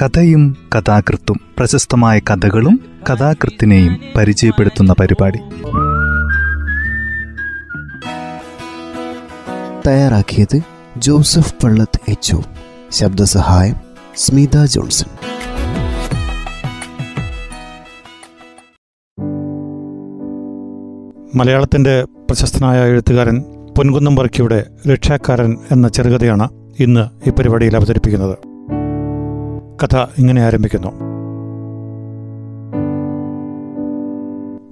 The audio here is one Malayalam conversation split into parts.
കഥയും കഥാകൃത്തും പ്രശസ്തമായ കഥകളും കഥാകൃത്തിനെയും പരിചയപ്പെടുത്തുന്ന പരിപാടി. തയ്യാറാക്കിയത് ജോസഫ് പള്ളത്ത് എച്ച് ശബ്ദസഹായം സ്മിത ജോൺസൺ. മലയാളത്തിന്റെ പ്രശസ്തനായ എഴുത്തുകാരൻ പൊൻകുന്നം വർക്കിയുടെ രക്ഷാക്കാരൻ എന്ന ചെറുകഥയാണ് ഇന്ന് ഈ പരിപാടിയിൽ അവതരിപ്പിക്കുന്നത്. കഥ ഇങ്ങനെ ആരംഭിക്കുന്നു.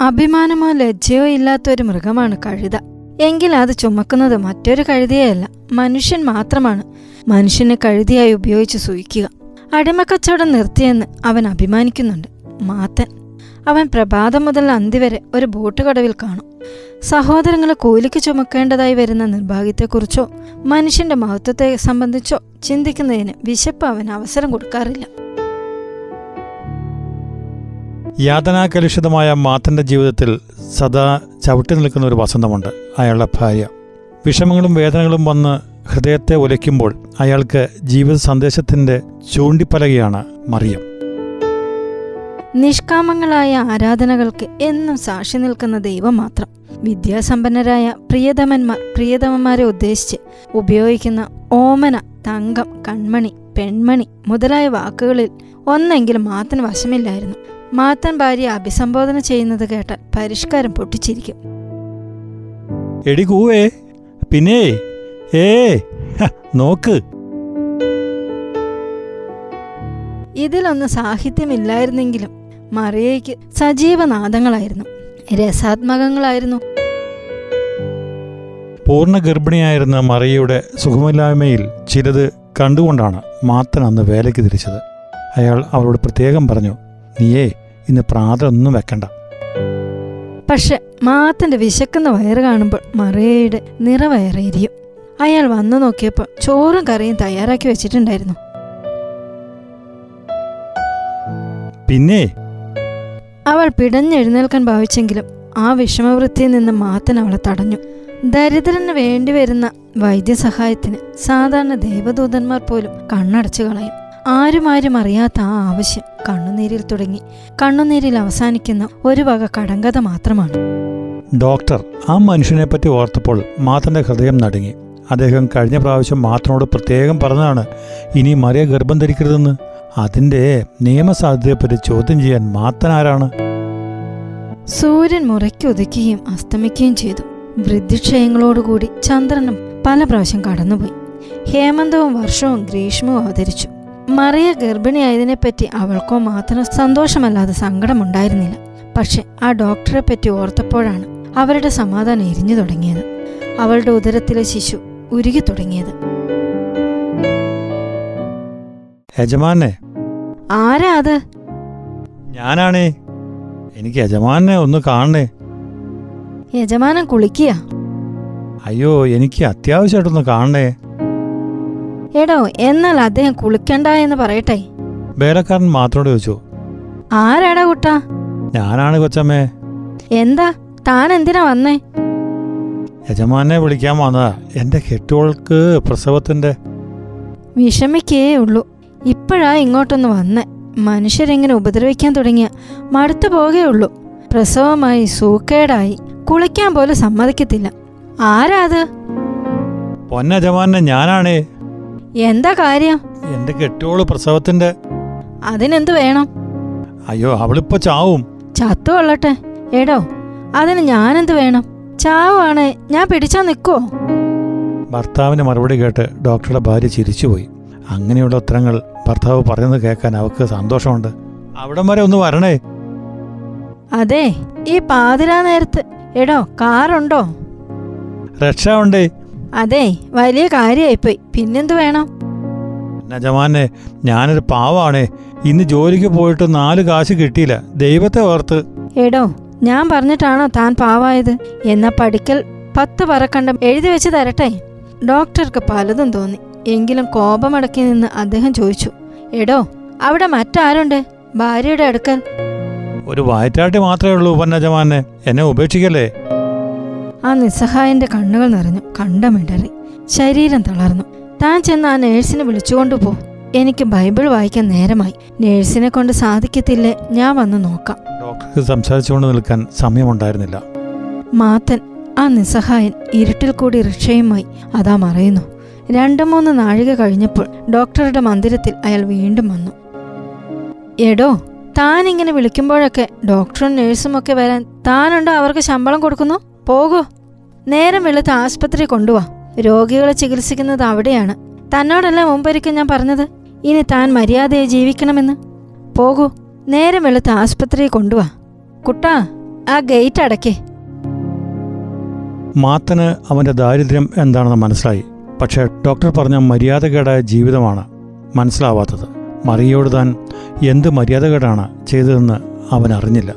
അഭിമാനമോ ലജ്ജയോ ഇല്ലാത്ത ഒരു മൃഗമാണ് കഴുത. എങ്കിൽ അത് ചുമക്കുന്നത് മറ്റൊരു കഴുതിയല്ല മനുഷ്യൻ മാത്രമാണ്. മനുഷ്യനെ കഴുതിയായി ഉപയോഗിച്ച് സൂയിക്കുക അടിമക്കച്ചവടം നിർത്തിയെന്ന് അവൻ അഭിമാനിക്കുന്നുണ്ട്. മാത്തൻ. അവൻ പ്രഭാതം മുതൽ അന്തി വരെ ഒരു ബോട്ട് കടവിൽ കാണും. സഹോദരങ്ങളെ കൂലിക്ക് ചുമക്കേണ്ടതായി വരുന്ന നിർഭാഗ്യത്തെക്കുറിച്ചോ മനുഷ്യന്റെ മഹത്വത്തെ സംബന്ധിച്ചോ ചിന്തിക്കുന്നതിന് വിശപ്പ് അവൻ അവസരം കൊടുക്കാറില്ല. യാതനാകലുഷിതമായ മാത്തന്റെ ജീവിതത്തിൽ സദാ ചവിട്ടി നിൽക്കുന്ന ഒരു വസന്തമുണ്ട് അയാളുടെ ഭാര്യ. വിഷമങ്ങളും വേദനകളും വന്ന് ഹൃദയത്തെ ഒലയ്ക്കുമ്പോൾ അയാൾക്ക് ജീവിത സന്ദേശത്തിന്റെ ചൂണ്ടിപ്പലകയാണ് മറിയം. നിഷ്കാമങ്ങളായ ആരാധനകൾക്ക് എന്നും സാക്ഷി നിൽക്കുന്ന ദൈവം മാത്രം. വിദ്യാസമ്പന്നരായ പ്രിയതമന്മാർ പ്രിയതമന്മാരെ ഉദ്ദേശിച്ച് ഉപയോഗിക്കുന്ന ഓമന തങ്കം കൺമണി പെൺമണി മുതലായ വാക്കുകളിൽ ഒന്നെങ്കിലും മാത്തൻ വശമില്ലായിരുന്നു. മാത്തൻ ഭാര്യ അഭിസംബോധന ചെയ്യുന്നത് കേട്ടാൽ പരിഷ്കാരം പൊട്ടിച്ചിരിക്കും. എടി കൂവേ പിന്നെ ഏ നോക്ക്. ഇതിലൊന്നും സാഹിത്യമില്ലായിരുന്നെങ്കിലും മറിയയ്ക്ക് സജീവനാദങ്ങളായിരുന്നു. രസാത്മകങ്ങളായിരുന്നു. പൂർണ ഗർഭിണിയായിരുന്ന മറിയയുടെ സുഖമില്ലായ്മയിൽ ചിലത് കണ്ടുകൊണ്ടാണ് മാത്തൻ അന്ന് വേലയ്ക്ക് തിരിച്ചത്. അയാൾ അവളോട് പ്രത്യേകം പറഞ്ഞു നീയേ ഇന്ന് പ്രാതലൊന്നും വെക്കണ്ട. പക്ഷെ മാത്തന്റെ വിശക്കുന്ന വയറ് കാണുമ്പോൾ മറിയയുടെ നിറവയറേരിയും. അയാൾ വന്നു നോക്കിയപ്പോൾ ചോറും കറിയും തയ്യാറാക്കി വെച്ചിട്ടുണ്ടായിരുന്നു. പിന്നെ അവൾ പിടഞ്ഞെഴുന്നേൽക്കാൻ ഭാവിച്ചെങ്കിലും ആ വിഷമവൃത്തിയിൽ നിന്ന് മാത്തൻ അവളെ തടഞ്ഞു. ദരിദ്രന് വേണ്ടിവരുന്ന വൈദ്യസഹായത്തിന് സാധാരണ ദേവദൂതന്മാർ പോലും കണ്ണടച്ചു കളയും. ആരും ആരും അറിയാത്ത ആ ആവശ്യം കണ്ണുനീരിൽ തുടങ്ങി. കണ്ണുനീരിൽ അവസാനിക്കുന്ന ഒരു വക കടങ്കഥ മാത്രമാണ്. ഡോക്ടർ ആ മനുഷ്യനെ പറ്റി ഓർത്തപ്പോൾ മാത്തന്റെ ഹൃദയം നടുങ്ങി. അദ്ദേഹം കഴിഞ്ഞ പ്രാവശ്യം മാത്രനോട് പ്രത്യേകം പറഞ്ഞതാണ് ഇനി മറിയ ഗർഭം ധരിക്കരുതെന്ന്. അതിന്റെ നിയമസാധ്യതയെപ്പറ്റി ചോദ്യം ചെയ്യാൻ മാത്തനാരാണ്? സൂര്യൻ മുറയ്ക്കൊതുക്കുകയും അസ്തമിക്കുകയും ചെയ്തു. വൃദ്ധിക്ഷയങ്ങളോടുകൂടി ചന്ദ്രനും പല പ്രാവശ്യം കടന്നുപോയി. ഹേമന്തവും വർഷവും ഗ്രീഷ്മവും അവതരിച്ചു. മറിയ ഗർഭിണിയായതിനെപ്പറ്റി അവൾക്കോ മാത്രം സന്തോഷമല്ലാതെ സങ്കടമുണ്ടായിരുന്നില്ല. പക്ഷെ ആ ഡോക്ടറെ പറ്റി ഓർത്തപ്പോഴാണ് അവരുടെ സമാധാനം എരിഞ്ഞു തുടങ്ങിയത്. അവളുടെ ഉദരത്തിലെ ശിശു ഉരുകി തുടങ്ങിയത്. യജമാനെ. ആരാ അത്? ഞാനാണേ. എനിക്ക് യജമാനെ ഒന്ന് കാണണേ. യജമാനൻ കുളിക്കുക അയ്യോ എനിക്ക് അത്യാവശ്യമായിട്ടൊന്ന് കാണണേ. എടോ എന്നാൽ അദ്ദേഹം കുളിക്കണ്ട എന്ന് പറയട്ടെ. വേലക്കാരൻ മാത്രോട് ചോദിച്ചു. ആരാടാ കുട്ടാ? ഞാനാണ് കൊച്ചമ്മേ. എന്താ? താൻ എന്തിനാ വന്നേ? യജമാനെ വിളിക്കാൻ വന്നതാ. എന്റെ കെട്ടുകൾക്ക് പ്രസവത്തിന്റെ വിഷമിക്കേ ഉള്ളൂ. ഇപ്പോഴാ ഇങ്ങോട്ടൊന്ന് വന്നേ. മനുഷ്യരെങ്ങനെ ഉപദ്രവിക്കാൻ തുടങ്ങിയ? മടുത്തു പോകേ ഉള്ളൂ. പ്രസവമായി സൂക്കേടായി. കുളിക്കാൻ പോലും സമ്മതിക്കത്തില്ല. ആരാ അത്? പൊന്നജമാനെ ഞാനാണേ. എന്താ കാര്യം? എന്റെ കെട്ടിയോൾ പ്രസവത്തിന്റെ. അതിനെന്ത് വേണം? അയ്യോ അവളിപ്പോ ചാവും. ചത്തു കൊള്ളട്ടെ. എടോ അതിന് ഞാനെന്ത് വേണം? ചാവാണ് ഞാൻ പിടിച്ചാ നിക്കോ ഭർത്താവിന്റെ മറുപടി കേട്ട് ഡോക്ടറുടെ ഭാര്യ ചിരിച്ചുപോയി. അങ്ങനെയുള്ള ഉത്തരങ്ങൾ ഭർത്താവ് പറയുന്നത് കേൾക്കാൻ അവൾക്ക് സന്തോഷമുണ്ട്. അവിടം വരെ ഒന്ന് വരണേ. അതെ ഈ പാതിരാ നേരത്ത്. എടോ കാറുണ്ടോ? രക്ഷ ഉണ്ടേ അതെ വലിയ കാര്യമായിപ്പോയി പിന്നെന്ത് വേണം? നജമാനെ ഞാനൊരു പാവാണേ. ഇന്ന് ജോലിക്ക് പോയിട്ട് നാല് കാശ് കിട്ടിയില്ല. ദൈവത്തെ ഓർത്ത്. എടോ ഞാൻ പറഞ്ഞിട്ടാണോ താൻ പാവായത്? എന്നാ പഠിക്കൽ പത്ത് പറക്കണ്ടം എഴുതി വെച്ച് തരട്ടെ. ഡോക്ടർക്ക് പലതും തോന്നി. എങ്കിലും കോപമടക്കി നിന്ന് അദ്ദേഹം ചോദിച്ചു എടോ അവിടെ മറ്റാരുണ്ട്? ഭാര്യയുടെ അടുക്കൽ. ഒരു വായറ്റാട്ടി മാത്രമേ ഉള്ളൂ ഉപന്നജമാനെ. എന്നെ ഉപേക്ഷിക്കല്ലേ? ആ നിസ്സഹായന്റെ കണ്ണുകൾ നിറഞ്ഞു കണ്ടമിടറി. ശരീരം തളർന്നു. താൻ ചെന്ന് ആ നേഴ്സിനെ വിളിച്ചുകൊണ്ടുപോ എനിക്ക് ബൈബിൾ വായിക്കാൻ നേരമായി. നേഴ്സിനെ കൊണ്ട് സാധിക്കത്തില്ലേ? ഞാൻ വന്ന് നോക്കാം. ഡോക്ടർക്ക് സംസാരിച്ചുകൊണ്ട് നിൽക്കാൻ സമയമുണ്ടായിരുന്നില്ല. മാത്തൻ ആ നിസ്സഹായൻ ഇരുട്ടിൽ കൂടി റിക്ഷയുമായി. അതാ മറയുന്നു. രണ്ടു മൂന്ന് നാഴിക കഴിഞ്ഞപ്പോൾ ഡോക്ടറുടെ മന്ദിരത്തിൽ അയാൾ വീണ്ടും വന്നു. എടോ താൻ ഇങ്ങനെ വിളിക്കുമ്പോഴൊക്കെ ഡോക്ടറും നഴ്സും ഒക്കെ വരാൻ താനുണ്ടോ അവർക്ക് ശമ്പളം കൊടുക്കുന്നു? പോകൂ. നേരം വെളുത്ത് ആശുപത്രി കൊണ്ടുവാ. രോഗികളെ ചികിത്സിക്കുന്നത് അവിടെയാണ്. തന്നോടല്ല മുമ്പൊരിക്കൽ ഞാൻ പറഞ്ഞത്? ഇനി താൻ മര്യാദയെ ജീവിക്കണമെന്ന്. പോകൂ. നേരം വെളുത്ത് ആശുപത്രി കൊണ്ടുവാ. കുട്ടാ ആ ഗേറ്റ് അടക്കേ മാത്തന് അവന്റെ ദാരിദ്ര്യം എന്താണെന്ന് മനസ്സിലായി. പക്ഷേ ഡോക്ടർ പറഞ്ഞ മര്യാദകേടായ ജീവിതമാണ് മനസ്സിലാവാത്തത്. മറിയോട് താൻ എന്ത് മര്യാദകേടാണ് ചെയ്തതെന്ന് അവൻ അറിഞ്ഞില്ല.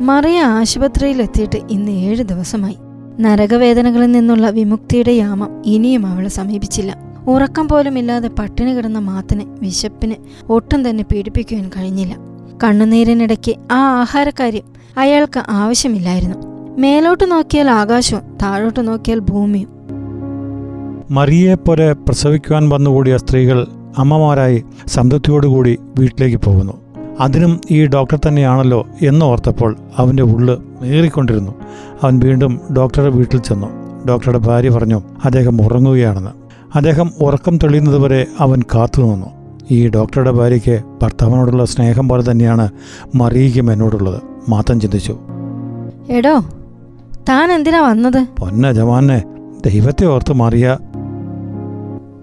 മറിയ ആശുപത്രിയിൽ എത്തിയിട്ട് ഇന്ന് ഏഴ് ദിവസമായി. നരകവേദനകളിൽ നിന്നുള്ള വിമുക്തിയുടെ യാമം ഇനിയും അവളെ സമീപിച്ചില്ല. ഉറക്കം പോലും ഇല്ലാതെ പട്ടിണി കിടന്ന മാത്തിന് വിശപ്പിന് ഒട്ടും തന്നെ പീഡിപ്പിക്കുവാൻ കഴിഞ്ഞില്ല. കണ്ണുനീരിനിടയ്ക്ക് ആ ആഹാരക്കാര്യം അയാൾക്ക് ആവശ്യമില്ലായിരുന്നു. മേലോട്ട് നോക്കിയാൽ ആകാശവും താഴോട്ട് നോക്കിയാൽ ഭൂമിയും. മറിയെപ്പോലെ പ്രസവിക്കുവാൻ വന്നുകൂടിയ സ്ത്രീകൾ അമ്മമാരായി സംതൃപ്തിയോടുകൂടി വീട്ടിലേക്ക് പോകുന്നു. അതിനും ഈ ഡോക്ടർ തന്നെയാണല്ലോ എന്ന് എന്നോർത്തപ്പോൾ അവന്റെ ഉള്ള് മേറിക്കൊണ്ടിരുന്നു. അവൻ വീണ്ടും ഡോക്ടറുടെ വീട്ടിൽ ചെന്നു. ഡോക്ടറുടെ ഭാര്യ പറഞ്ഞു അദ്ദേഹം ഉറങ്ങുകയാണെന്ന്. അദ്ദേഹം ഉറക്കം തെളിയുന്നതുവരെ അവൻ കാത്തുനിന്നു ഈ ഡോക്ടറുടെ ഭാര്യയ്ക്ക് ഭർത്താവിനോടുള്ള സ്നേഹം പോലെ തന്നെയാണ് മറിയിക്കും എന്നോടുള്ളത്. മാത്രം ചിന്തിച്ചു. എടോ താൻ എന്തിനാ വന്നത്? പൊന്ന ജവാനെ ദൈവത്തെ ഓർത്ത് മറിയ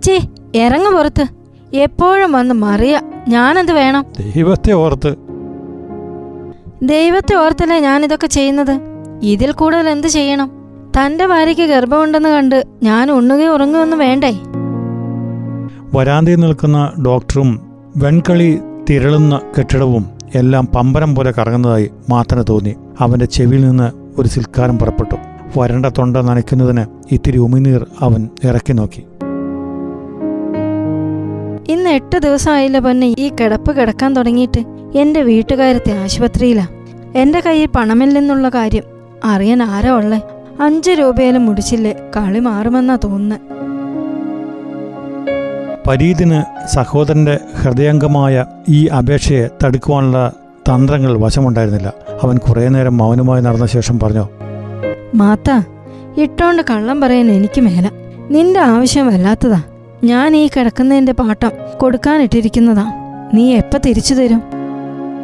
ചേ ഇറങ്ങ പുറത്ത്. എപ്പോഴും വന്ന് മറിയ ഞാനെന്ത് വേണം? ദൈവത്തെ ഓർത്ത്. ദൈവത്തെ ഓർത്തല്ലേ ഞാൻ ഇതൊക്കെ ചെയ്യുന്നത്? ഇതിൽ കൂടുതൽ എന്ത് ചെയ്യണം? തന്റെ ഭാര്യയ്ക്ക് ഗർഭമുണ്ടെന്ന് കണ്ട് ഞാൻ ഉണ്ണുകയും ഉറങ്ങുകയൊന്നും വേണ്ടേ? വരാന്തയിൽ നിൽക്കുന്ന ഡോക്ടറും വെൺകളി തിരളുന്ന കെട്ടിടവും എല്ലാം പമ്പരം പോലെ കറങ്ങുന്നതായി മാത്രം തോന്നി. അവന്റെ ചെവിയിൽ നിന്ന് ഒരു സിൽക്കാരം പുറപ്പെട്ടു. വരണ്ട തൊണ്ട നനയ്ക്കുന്നതിന് ഇത്തിരി ഉമിനീർ അവൻ ഇറക്കി നോക്കി. ഇന്ന് എട്ട് ദിവസമായില്ല പൊന്നെ ഈ കിടപ്പ് കിടക്കാൻ തുടങ്ങിയിട്ട് എന്റെ വീട്ടുകാരത്തെ ആശുപത്രിയിലാ. എന്റെ കയ്യിൽ പണമില്ലെന്നുള്ള കാര്യം അറിയാൻ ആരാ ഉള്ളേ? അഞ്ച് രൂപയിലും മുടിച്ചില്ലേ? കളി മാറുമെന്നാ തോന്നുന്നത് പരീതിന് സഹോദരന്റെ ഹൃദയംഗമായ ഈ അപേക്ഷയെ തടുക്കുവാനുള്ള തന്ത്രങ്ങൾ വശമുണ്ടായിരുന്നില്ല. അവൻ കുറേ നേരം മൗനമായി നടന്ന ശേഷം പറഞ്ഞു മാത്ത ഇട്ടോണ്ട് കള്ളം പറയാൻ എനിക്ക് മേല. നിന്റെ ആവശ്യം വല്ലാത്തതാ. ഞാൻ ഈ കിടക്കുന്നതിന്റെ പാട്ടം കൊടുക്കാനിട്ടിരിക്കുന്നതാ. നീ എപ്പ തിരിച്ചു തരും?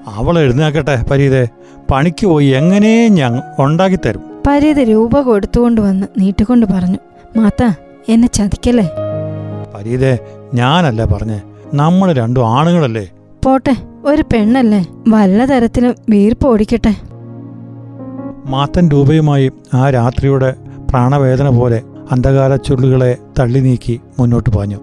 അവൾ എഴുന്നേക്കട്ടെ പരീതെ. പണിക്ക് പോയി എങ്ങനെ ഞാൻ ഉണ്ടാക്കിത്തരും? പരീത രൂപ കൊടുത്തുകൊണ്ട് വന്ന് നീട്ടിക്കൊണ്ട് പറഞ്ഞു മാത്ത എന്നെ ചതിക്കല്ലേ? പരീതെ ഞാനല്ല പറഞ്ഞേ. നമ്മൾ രണ്ടു ആണുങ്ങളല്ലേ? പോട്ടെ ഒരു പെണ്ണല്ലേ? വല്ല തരത്തിലും വീർപ്പ് ഓടിക്കട്ടെ. മാത്തൻ രൂപയുമായി ആ രാത്രിയുടെ പ്രാണവേദന പോലെ അന്ധകാര ചുരുളുകളെ തള്ളി നീക്കി മുന്നോട്ട് പാഞ്ഞു.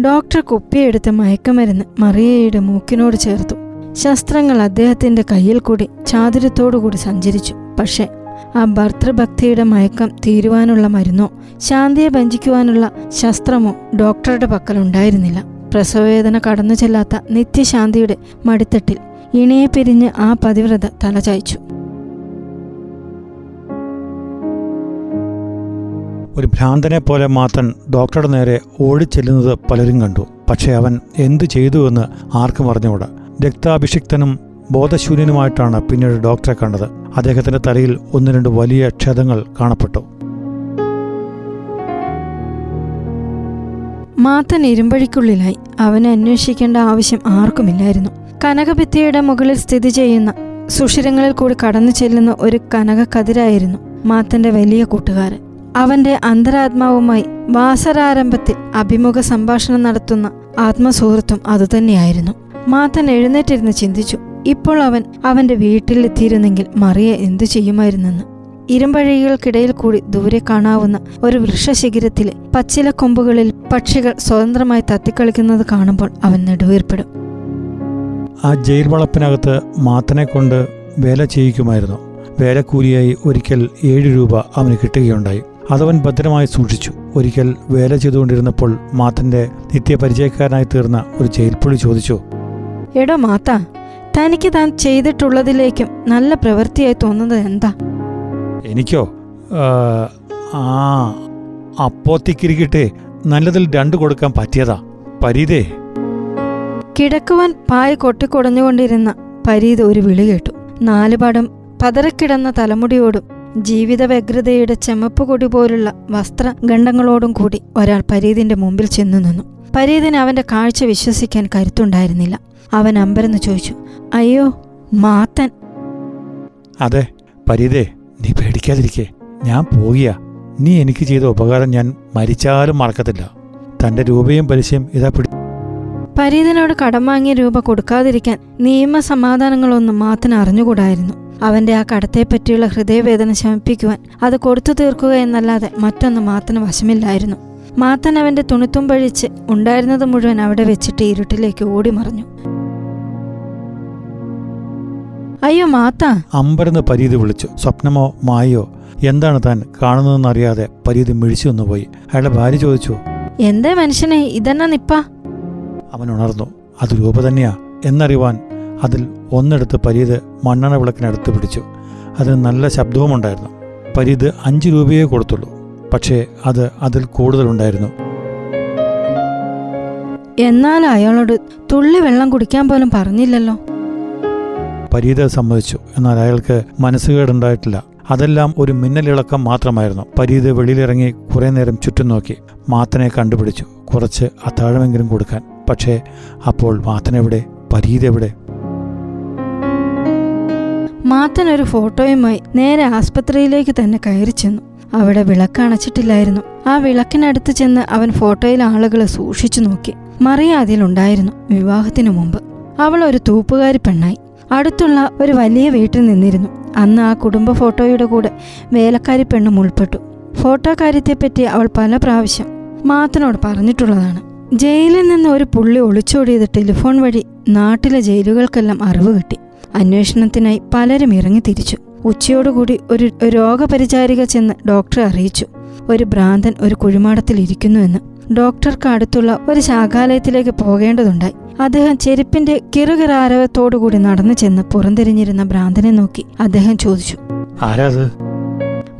ഡോക്ടർ കുപ്പിയെടുത്ത് മയക്കമരുന്ന് മറിയയുടെ മൂക്കിനോട് ചേർത്തു. ശസ്ത്രങ്ങൾ അദ്ദേഹത്തിന്റെ കയ്യിൽ കൂടി ചാതുര്യത്തോടുകൂടി സഞ്ചരിച്ചു. പക്ഷേ ആ ഭർത്തൃഭക്തിയുടെ മയക്കം തീരുവാനുള്ള മരുന്നോ ശാന്തിയെ ഭഞ്ചിക്കുവാനുള്ള ശസ്ത്രമോ ഡോക്ടറുടെ പക്കലുണ്ടായിരുന്നില്ല. പ്രസവവേദന കടന്നു ചെല്ലാത്ത നിത്യശാന്തിയുടെ മടിത്തട്ടിൽ ഇണയെ പിരിഞ്ഞ് ആ പതിവ്രത തലചായ്ച്ചു. ഒരു ഭ്രാന്തനെ പോലെ മാത്തൻ ഡോക്ടറുടെ നേരെ ഓടിച്ചെല്ലുന്നത് പലരും കണ്ടു. പക്ഷേ അവൻ എന്തു ചെയ്തുവെന്ന് ആർക്കും അറിഞ്ഞുകൂടാ. രക്താഭിഷിക്തനും ബോധശൂന്യനുമായിട്ടാണ് പിന്നീട് ഡോക്ടറെ കണ്ടത്. അദ്ദേഹത്തിന്റെ തലയിൽ ഒന്ന് രണ്ട് വലിയ ക്ഷതങ്ങൾ കാണപ്പെട്ടു. മാത്തൻ ഇരുമ്പഴിക്കുള്ളിലായി. അവനെ അന്വേഷിക്കേണ്ട ആവശ്യം ആർക്കുമില്ലായിരുന്നു. കനകഭിത്തിയുടെ മുകളിൽ സ്ഥിതി ചെയ്യുന്ന സുഷിരങ്ങളിൽ കൂടി കടന്നു ചെല്ലുന്ന ഒരു കനകക്കതിരായിരുന്നു മാത്തന്റെ വലിയ കൂട്ടുകാരൻ. അവന്റെ അന്തരാത്മാവുമായി വാസരാരംഭത്തിൽ അഭിമുഖ സംഭാഷണം നടത്തുന്ന ആത്മസുഹൃത്തും അതുതന്നെയായിരുന്നു. മാത്തൻ എഴുന്നേറ്റിരുന്ന് ചിന്തിച്ചു ഇപ്പോൾ അവൻ അവന്റെ വീട്ടിലെത്തിയിരുന്നെങ്കിൽ മറിയ എന്തു ചെയ്യുമായിരുന്നെന്ന്. ഇരുമ്പഴികൾക്കിടയിൽ കൂടി ദൂരെ കാണാവുന്ന ഒരു വൃക്ഷശിഖിരത്തിലെ പച്ചില കൊമ്പുകളിൽ പക്ഷികൾ സ്വതന്ത്രമായി തത്തിക്കളിക്കുന്നത് കാണുമ്പോൾ അവൻ നെടുവീർപ്പെടും. ആ ജയിൽ വളപ്പിനകത്ത് മാത്തനെ കൊണ്ട് വേല ചെയ്യിക്കുമായിരുന്നു. വേലക്കൂലിയായി ഒരിക്കൽ ഏഴ് രൂപ അവന് കിട്ടുകയുണ്ടായി. അതവൻ ഭദ്രമായി സൂക്ഷിച്ചു. ഒരിക്കൽ വേല ചെയ്തുകൊണ്ടിരുന്നപ്പോൾ മാത്തന്റെ നിത്യപരിചയക്കാരനായി തീർന്ന ഒരു ജയിൽപ്പുള്ളി ചോദിച്ചു എടോ മാത്ത തനിക്ക് താൻ ചെയ്തിട്ടുള്ളതിലേക്കും നല്ല പ്രവൃത്തിയായി തോന്നുന്നത് എന്താ? എനിക്കോ? ആ, അപ്പോത്തിക്കിരിക്കട്ടെ. നല്ലതിൽ രണ്ടു കൊടുക്കാൻ പറ്റിയതാ. പരീതേ. കിടക്കുവാൻ പായ കൊട്ടിക്കൊടഞ്ഞുകൊണ്ടിരുന്ന പരീത് ഒരു വിളി കേട്ടു. നാലുപാടും പതറക്കിടന്ന തലമുടിയോടും ജീവിത വ്യഗ്രതയുടെ ചെമ്മപ്പുകൊടി കൊടി പോലുള്ള വസ്ത്രഗണ്ഡങ്ങളോടും കൂടി ഒരാൾ പരീതിന്റെ മുമ്പിൽ ചെന്നു നിന്നു. പരീതിന് അവന്റെ കാഴ്ച വിശ്വസിക്കാൻ കരുത്തുണ്ടായിരുന്നില്ല. അവൻ അമ്പരന്ന് ചോദിച്ചു അയ്യോ മാത്തൻ. അതെ പരീതേ നീ പേടിക്കാതിരിക്കേ. ഞാൻ പോകിയാ. നീ എനിക്ക് ചെയ്ത ഉപകാരം ഞാൻ മരിച്ചാലും മറക്കത്തില്ല. തന്റെ രൂപയും പലിശയും ഇതാ പിടി പരീതനോട് കടം വാങ്ങിയ രൂപ കൊടുക്കാതിരിക്കാൻ നിയമസമാധാനങ്ങളൊന്നും മാത്തൻ അറിഞ്ഞുകൂടായിരുന്നു. അവന്റെ ആ കടത്തെപ്പറ്റിയുള്ള ഹൃദയവേദന ശമിപ്പിക്കുവാൻ അത് കൊടുത്തു തീർക്കുക എന്നല്ലാതെ മറ്റൊന്നും മാത്തന് വശമില്ലായിരുന്നു. മാത്തൻ അവന്റെ തുണിത്തുമ്പഴിച്ച് ഉണ്ടായിരുന്നത് മുഴുവൻ അവിടെ വെച്ചിട്ട് ഇരുട്ടിലേക്ക് ഓടി മറിഞ്ഞു അയ്യോ മാത്ത. അമ്പരന്ന് പരീതി വിളിച്ചു. സ്വപ്നമോ മായയോ? എന്താണ് താൻ കാണുന്നതെന്നറിയാതെ പരീതി മിഴിച്ചു നിന്നുപോയി. അയാളുടെ ഭാര്യ ചോദിച്ചു. എന്തേ മനുഷ്യനെ ഇതെന്നാ നിപ്പ? അവൻ ഉണർന്നു. അത് രൂപ തന്നെയാ എന്നറിവാൻ അതിൽ ഒന്നെടുത്ത് പരീത് മണ്ണെണ്ണ വിളക്കിനടുത്ത് പിടിച്ചു. അതിന് നല്ല ശബ്ദവുമുണ്ടായിരുന്നു. പരീത് അഞ്ച് രൂപയേ കൊടുത്തുള്ളൂ. പക്ഷേ അത് അതിൽ കൂടുതലുണ്ടായിരുന്നു. എന്നാൽ അയാളോട് തുള്ളി വെള്ളം കുടിക്കാൻ പോലും പറഞ്ഞില്ലല്ലോ. പരീത് സമ്മതിച്ചു. എന്നാൽ അയാൾക്ക് മനസ്സുകേടുണ്ടായിട്ടില്ല. അതെല്ലാം ഒരു മിന്നലിളക്കം മാത്രമായിരുന്നു. പരീത് വെളിയിലിറങ്ങി കുറെ നേരം ചുറ്റും നോക്കി. മാത്തനെ കണ്ടുപിടിച്ചു. കുറച്ച് അത്താഴമെങ്കിലും കൊടുക്കാൻ. പക്ഷേ അപ്പോൾ മാത്തനെവിടെ? പരീത് ഒരു ഫോട്ടോയുമായി നേരെ ആസ്പത്രിയിലേക്ക് തന്നെ കയറി ചെന്നു. അവിടെ വിളക്ക് അണച്ചിട്ടില്ലായിരുന്നു. ആ വിളക്കിനടുത്ത് ചെന്ന് അവൻ ഫോട്ടോയിൽ ആളുകളെ സൂക്ഷിച്ചു നോക്കി. മറിയ അതിലുണ്ടായിരുന്നു വിവാഹത്തിനു മുമ്പ്. അവൾ ഒരു തൂപ്പുകാരി പെണ്ണായി. അടുത്തുള്ള ഒരു വലിയ വീട്ടിൽ നിന്നിരുന്നു. അന്ന് ആ കുടുംബ ഫോട്ടോയുടെ കൂടെ വേലക്കാരി പെണ്ണും ഉൾപ്പെട്ടു. ഫോട്ടോ കാര്യത്തെപ്പറ്റി അവൾ പല പ്രാവശ്യം മാത്തനോട് പറഞ്ഞിട്ടുള്ളതാണ്. ജയിലിൽ നിന്ന് ഒരു പുള്ളി ഒളിച്ചോടിയത് ടെലിഫോൺ വഴി നാട്ടിലെ ജയിലുകൾക്കെല്ലാം അറിവ് കിട്ടി. അന്വേഷണത്തിനായി പലരും ഇറങ്ങി തിരിച്ചു. ഉച്ചയോടുകൂടി ഒരു രോഗപരിചാരിക ചെന്ന് ഡോക്ടറെ അറിയിച്ചു. ഒരു ഭ്രാന്തൻ ഒരു കുഴിമാടത്തിൽ ഇരിക്കുന്നുവെന്ന് ഡോക്ടർക്ക് അടുത്തുള്ള ഒരു ശാഖാലയത്തിലേക്ക് പോകേണ്ടതുണ്ടായി. അദ്ദേഹം ചെരുപ്പിന്റെ കിറുകിറാരവത്തോടുകൂടി നടന്നു ചെന്ന് പുറംതിരിഞ്ഞിരുന്ന ഭ്രാന്തനെ നോക്കി. അദ്ദേഹം ചോദിച്ചു ആരാത്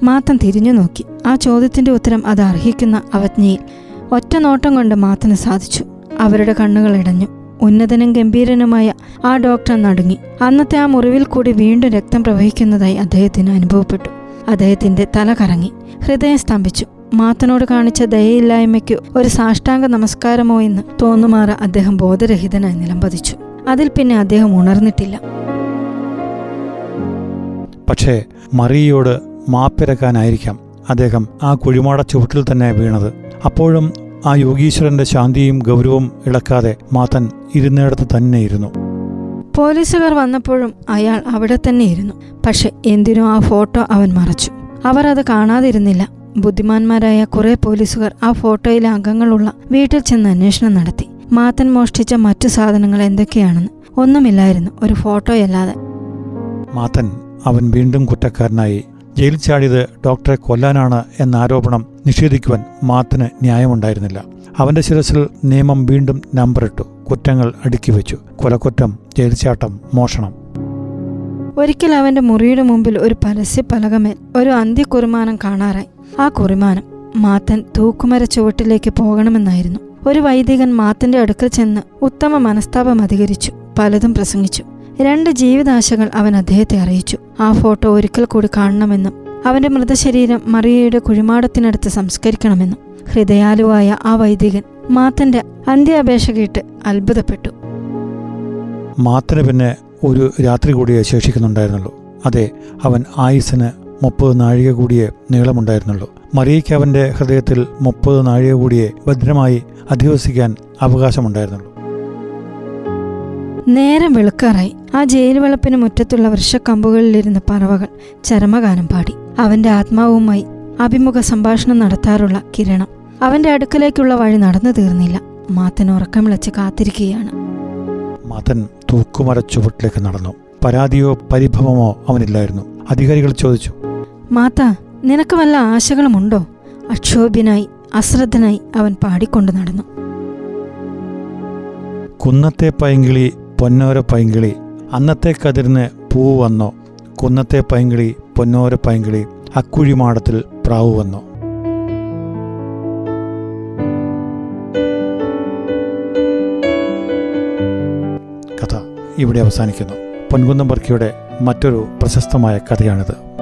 മാത്തൻ തിരിഞ്ഞു നോക്കി. ആ ചോദ്യത്തിന്റെ ഉത്തരം അത് അർഹിക്കുന്ന അവജ്ഞയിൽ. ഒറ്റ നോട്ടം കൊണ്ട് മാത്തന് സാധിച്ചു. അവരുടെ കണ്ണുകൾ ഇടഞ്ഞു. ഉന്നതനും ഗംഭീരനുമായ ആ ഡോക്ടർ നടുങ്ങി. അന്നത്തെ ആ മുറിവിൽ കൂടി വീണ്ടും രക്തം പ്രവഹിക്കുന്നതായി അദ്ദേഹത്തിന് അനുഭവപ്പെട്ടു. അദ്ദേഹത്തിന്റെ തല കറങ്ങി. ഹൃദയം സ്തംഭിച്ചു. മാത്തനോട് കാണിച്ച ദയയില്ലായ്മയ്ക്ക് ഒരു സാഷ്ടാംഗ നമസ്കാരമോ എന്ന് തോന്നുമാറ അദ്ദേഹം ബോധരഹിതനായി നിലംപതിച്ചു. അതിൽ പിന്നെ അദ്ദേഹം ഉണർന്നിട്ടില്ല. പക്ഷേ മറിയയോട് മാപ്പിരക്കാനായിരിക്കാം അദ്ദേഹം ആ കുഴിമാട ചുവട്ടിൽ തന്നെ വീണത്. അപ്പോഴും ആ യോഗീശ്വരന്റെ ശാന്തിയും ഗൗരവവും ഇളക്കാതെ മാത്തൻ ഇരുന്നിടത്ത് തന്നെ ഇരുന്നു പോലീസുകാർ വന്നപ്പോഴും അയാൾ അവിടെ തന്നെ ഇരുന്നു പക്ഷെ എന്തിനോ ആ ഫോട്ടോ അവൻ മറച്ചു. അവർ അത് കാണാതിരുന്നില്ല. ബുദ്ധിമാന്മാരായ കുറെ പോലീസുകാർ ആ ഫോട്ടോയിലെ അംഗങ്ങളുള്ള വീട്ടിൽ ചെന്ന് അന്വേഷണം നടത്തി. മാത്തൻ മോഷ്ടിച്ച മറ്റു സാധനങ്ങൾ എന്തൊക്കെയാണെന്ന് ഒന്നുമില്ലായിരുന്നു. ഒരു ഫോട്ടോയല്ലാതെ. മാത്തൻ അവൻ വീണ്ടും കുറ്റക്കാരനായി ജയിൽ ചാടിയത് ഡോക്ടറെ കൊല്ലാനാണ് എന്ന ആരോപണം നിഷേധിക്കുവാൻ മാത്തിന് ന്യായമുണ്ടായിരുന്നില്ല. അവന്റെ ശിരസിൽ നിയമം വീണ്ടും നമ്പറിട്ടു. കുറ്റങ്ങൾ അടുക്കി വെച്ചു കൊലക്കുറ്റം ജയിൽ ചാട്ടം മോഷണം. ഒരിക്കൽ അവന്റെ മുറിയുടെ മുമ്പിൽ ഒരു പരസ്യ പലകമേൽ ഒരു അന്ത്യക്കുറിമാനം കാണാറായി. ആ കുറിമാനം മാത്തൻ തൂക്കുമര ചുവട്ടിലേക്ക് പോകണമെന്നായിരുന്നു. ഒരു വൈദികൻ മാത്തന്റെ അടുക്കൽ ചെന്ന് ഉത്തമ മനസ്താപം അധികരിച്ചു. പലതും പ്രസംഗിച്ചു. രണ്ട് ജീവിതാശകൾ അവൻ അദ്ദേഹത്തെ അറിയിച്ചു. ആ ഫോട്ടോ ഒരിക്കൽ കൂടി കാണണമെന്നും അവന്റെ മൃതശരീരം മറിയയുടെ കുഴിമാടത്തിനടുത്ത് സംസ്കരിക്കണമെന്നും ഹൃദയാലുവായ ആ വൈദികൻ മാത്തന്റെ അന്ത്യാപേക്ഷ കേട്ട് അത്ഭുതപ്പെട്ടു. മാത്തന് പിന്നെ ഒരു രാത്രി കൂടിയേ ശേഷിക്കുന്നുണ്ടായിരുന്നുള്ളൂ അതെ അവൻ ആയുസിന് മുപ്പത് നാഴിക കൂടിയേ നീളമുണ്ടായിരുന്നുള്ളൂ. മറിയയ്ക്ക് അവന്റെ ഹൃദയത്തിൽ മുപ്പത് നാഴിക കൂടിയേ ഭദ്രമായി അധിവസിക്കാൻ അവകാശമുണ്ടായിരുന്നുള്ളൂ. നേരം വെളുക്കാറായി. ആ ജയിൽ വളപ്പിന് മുറ്റത്തുള്ള വൃക്ഷക്കമ്പുകളിലിരുന്ന പറവകൾ ചരമഗാനം പാടി. അവന്റെ ആത്മാവുമായി അഭിമുഖ സംഭാഷണം നടത്താറുള്ള കിരണം. അവന്റെ അടുക്കലേക്കുള്ള വഴി നടന്നു തീർന്നില്ല. മാത്തൻ ഉറക്കമിളച്ച് കാത്തിരിക്കുകയാണ്. മാത്തൻ തൂക്കുമര ചുവട്ടിലേക്ക് നടന്നു. പരാതിയോ പരിഭവമോ അവനില്ലായിരുന്നു. അധികാരികൾ ചോദിച്ചു. മാത്ത നിനക്ക് വല്ല ആശകളുമുണ്ടോ? അക്ഷോഭ്യനായി അശ്രദ്ധനായി അവൻ പാടിക്കൊണ്ട് നടന്നു. കുന്നത്തെ പൈങ്കിളി പൊന്നോര പൈങ്കിളി. അന്നത്തെ കതിർന്ന് പൂ വന്നു. കുന്നത്തെ പൈങ്കിളി പൊന്നോര പൈങ്കിളി അക്കുഴിമാടത്തിൽ പ്രാവ് വന്നു. കഥ ഇവിടെ അവസാനിക്കുന്നു. പൊൻകുന്നം വർക്കിയുടെ മറ്റൊരു പ്രശസ്തമായ കഥയാണിത്.